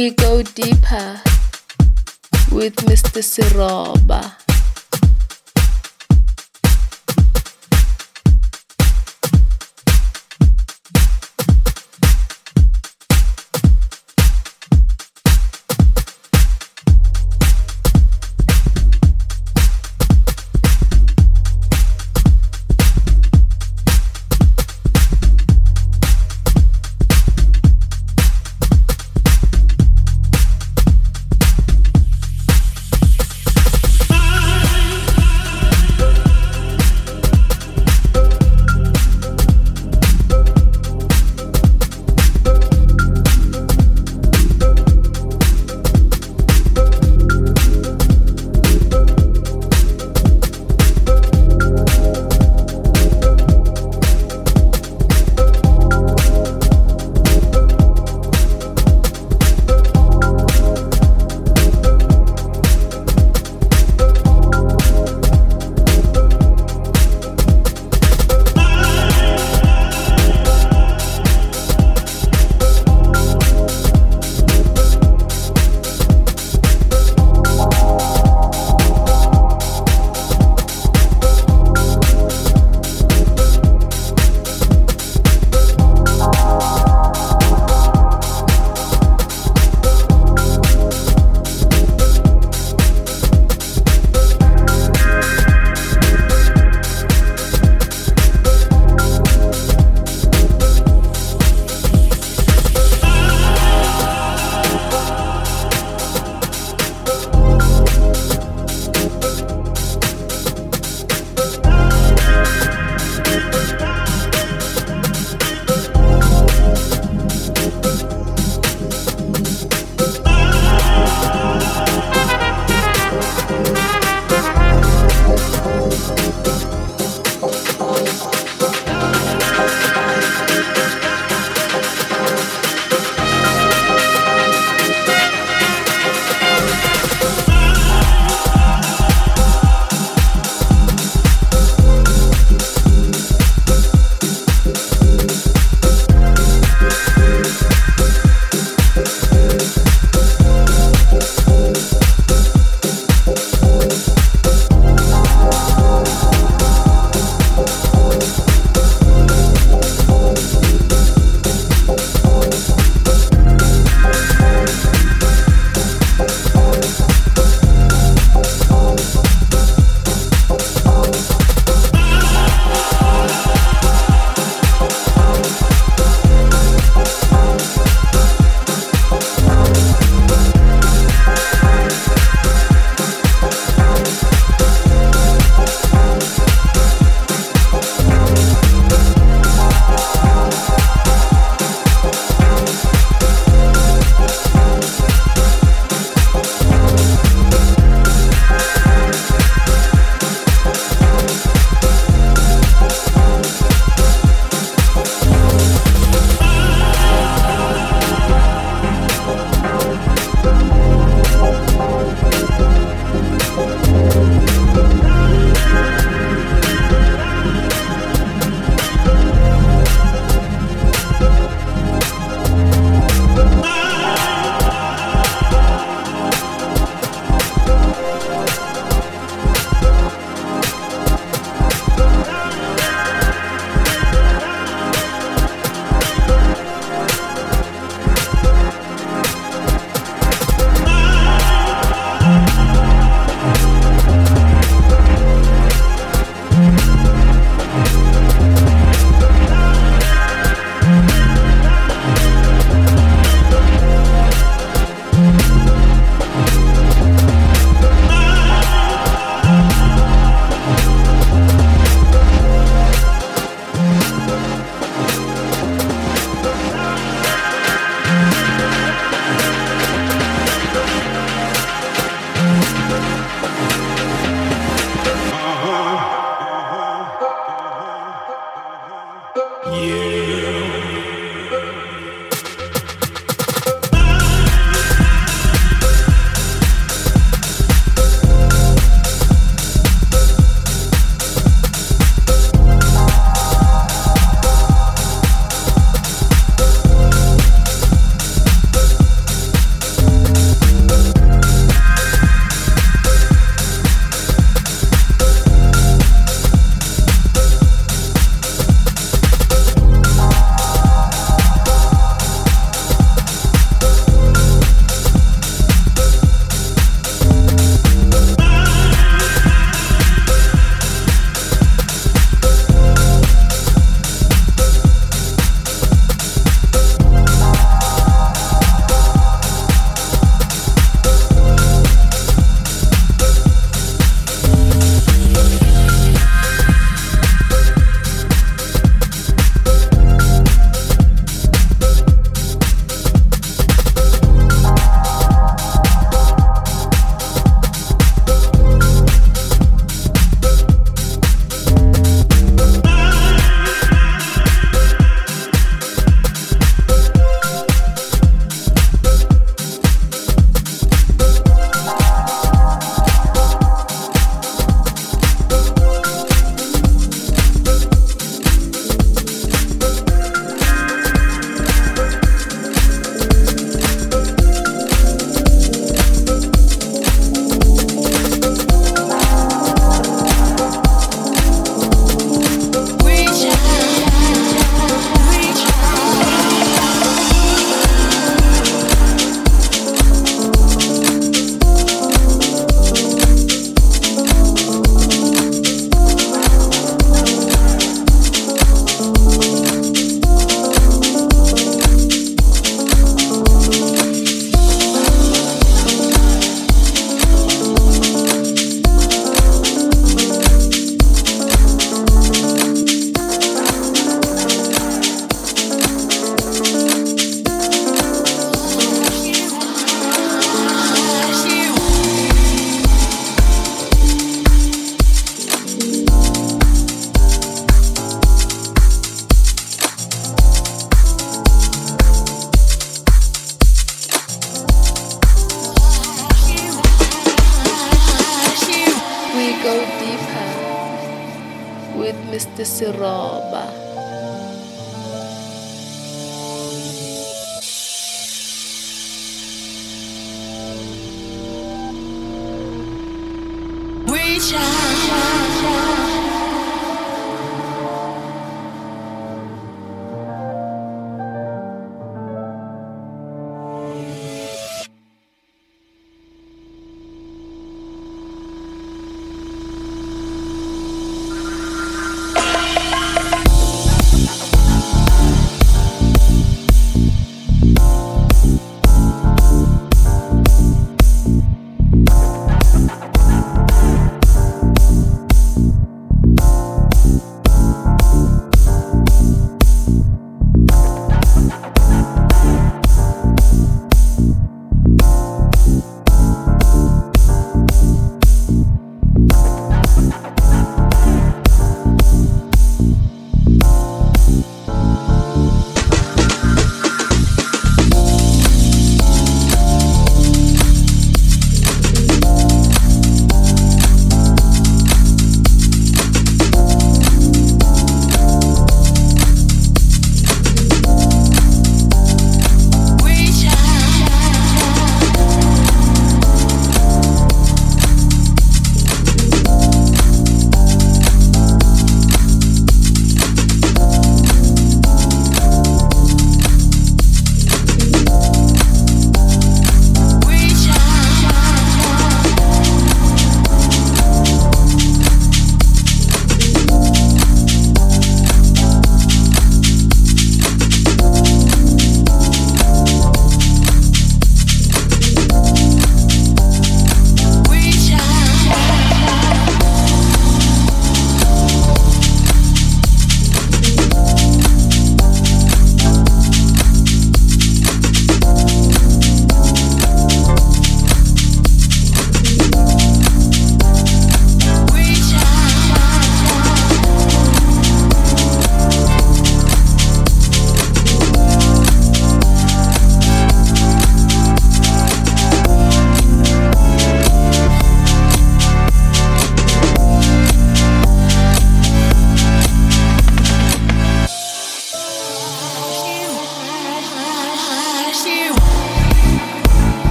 We go deeper with Mr. Siroba. مثل السراب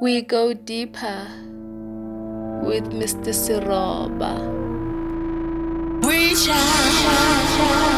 We go deeper with Mr. Siroba. We shall.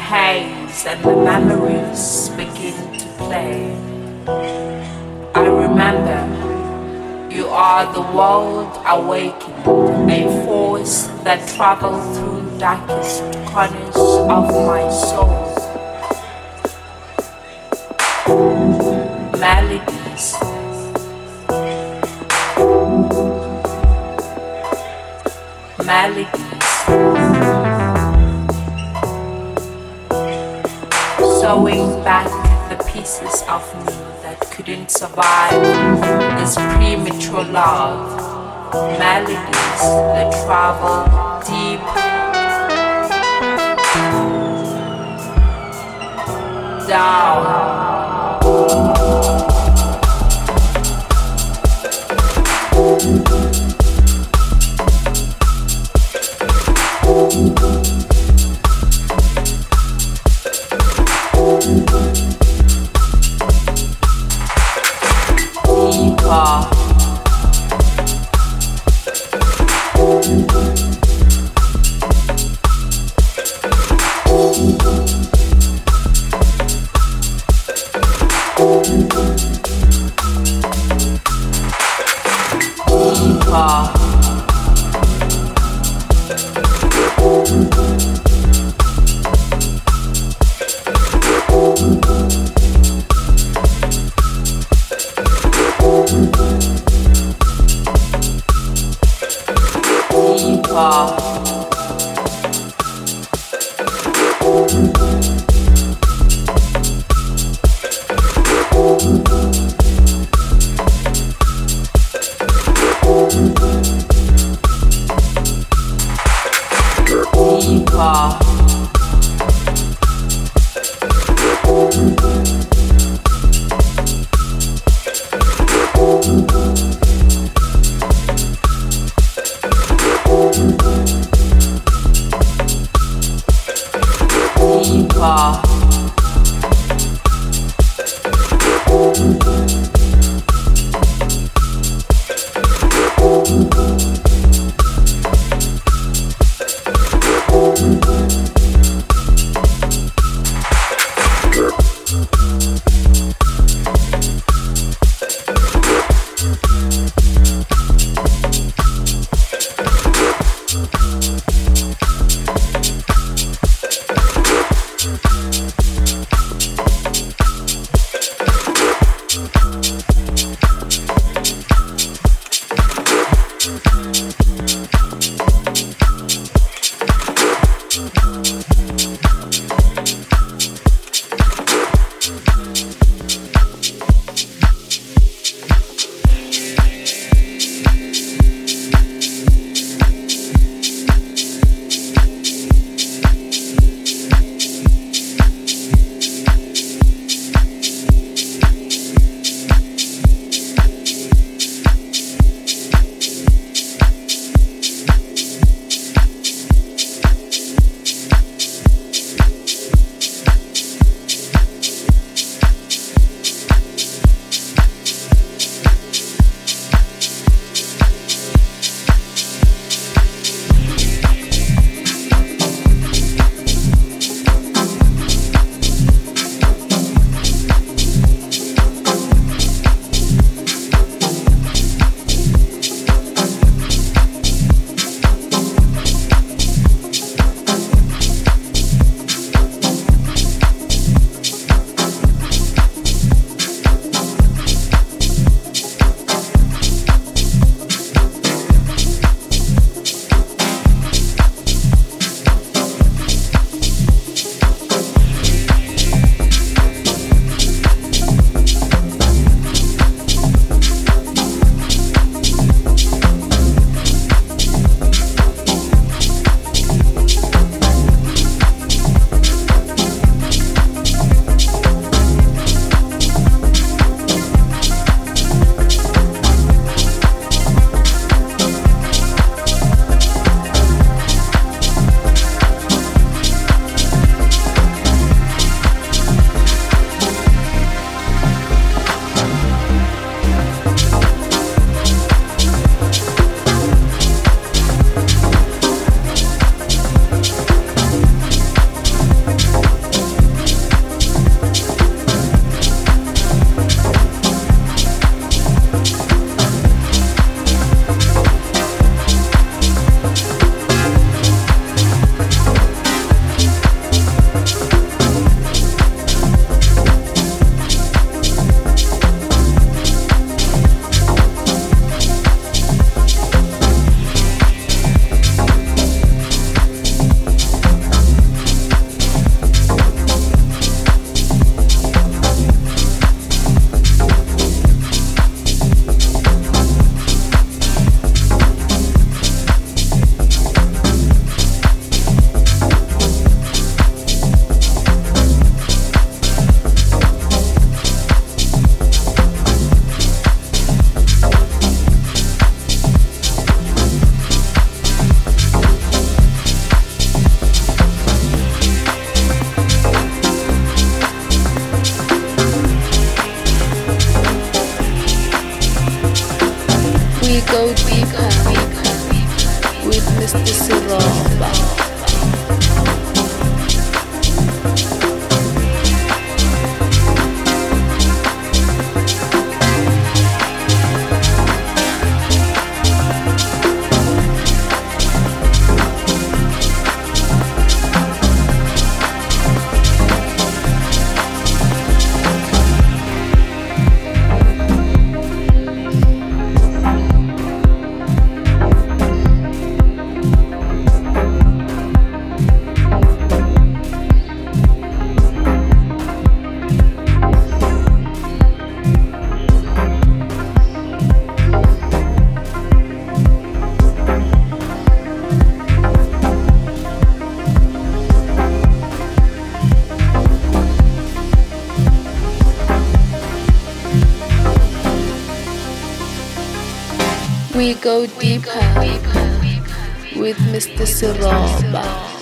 haze and the memories begin to play. I remember you are the world awakened, a force that travels through darkest corners of my soul. Melodies. Melodies. sewing back the pieces of me that couldn't survive is premature love. Melodies that travel deep. Down. We go deeper with Mr. Siroba.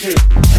two.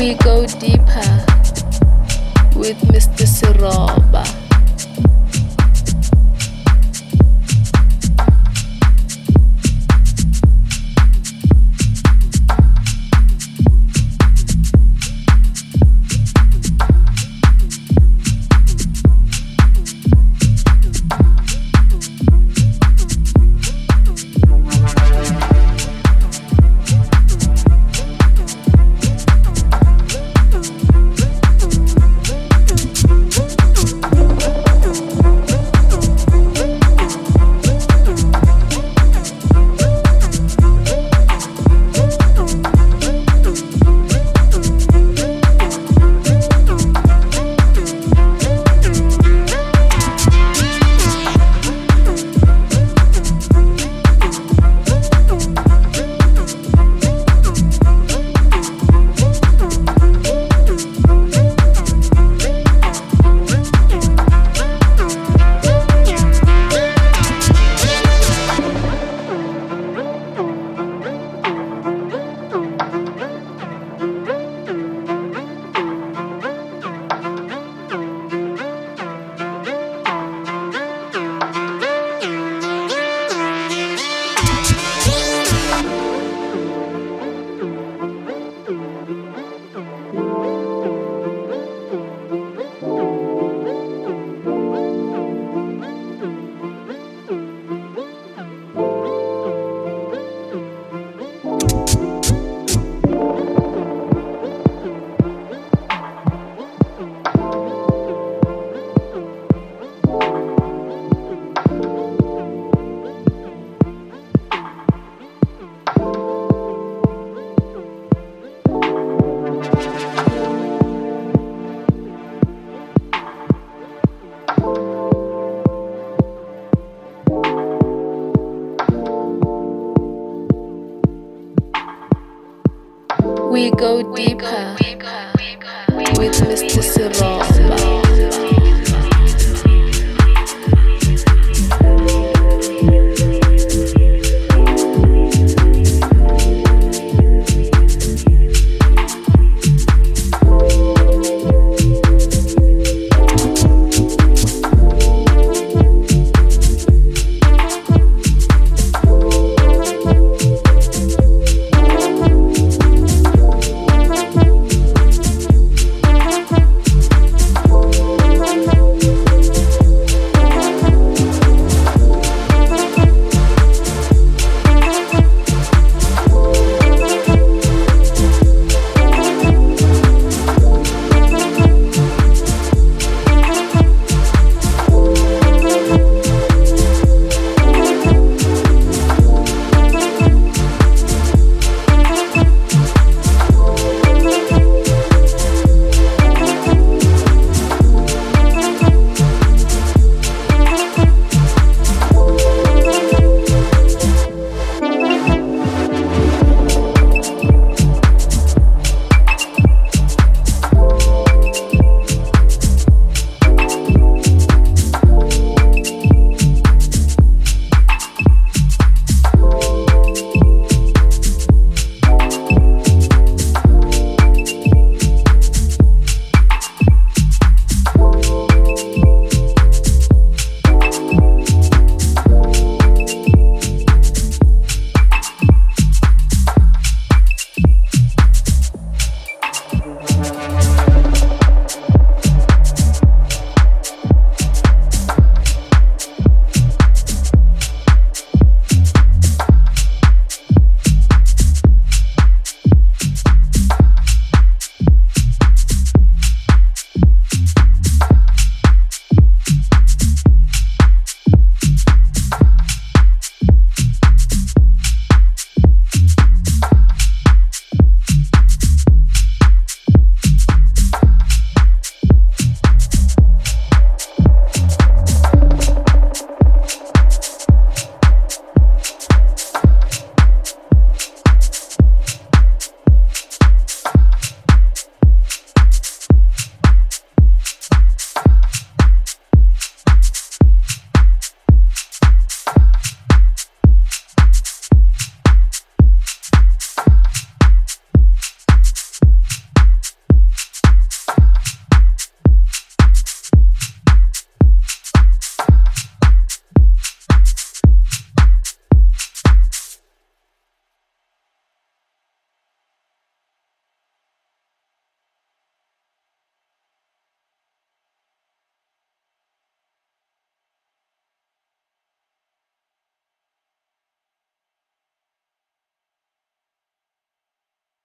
we go deeper with Mr. Siroba. Go deeper with Mr. Siroba.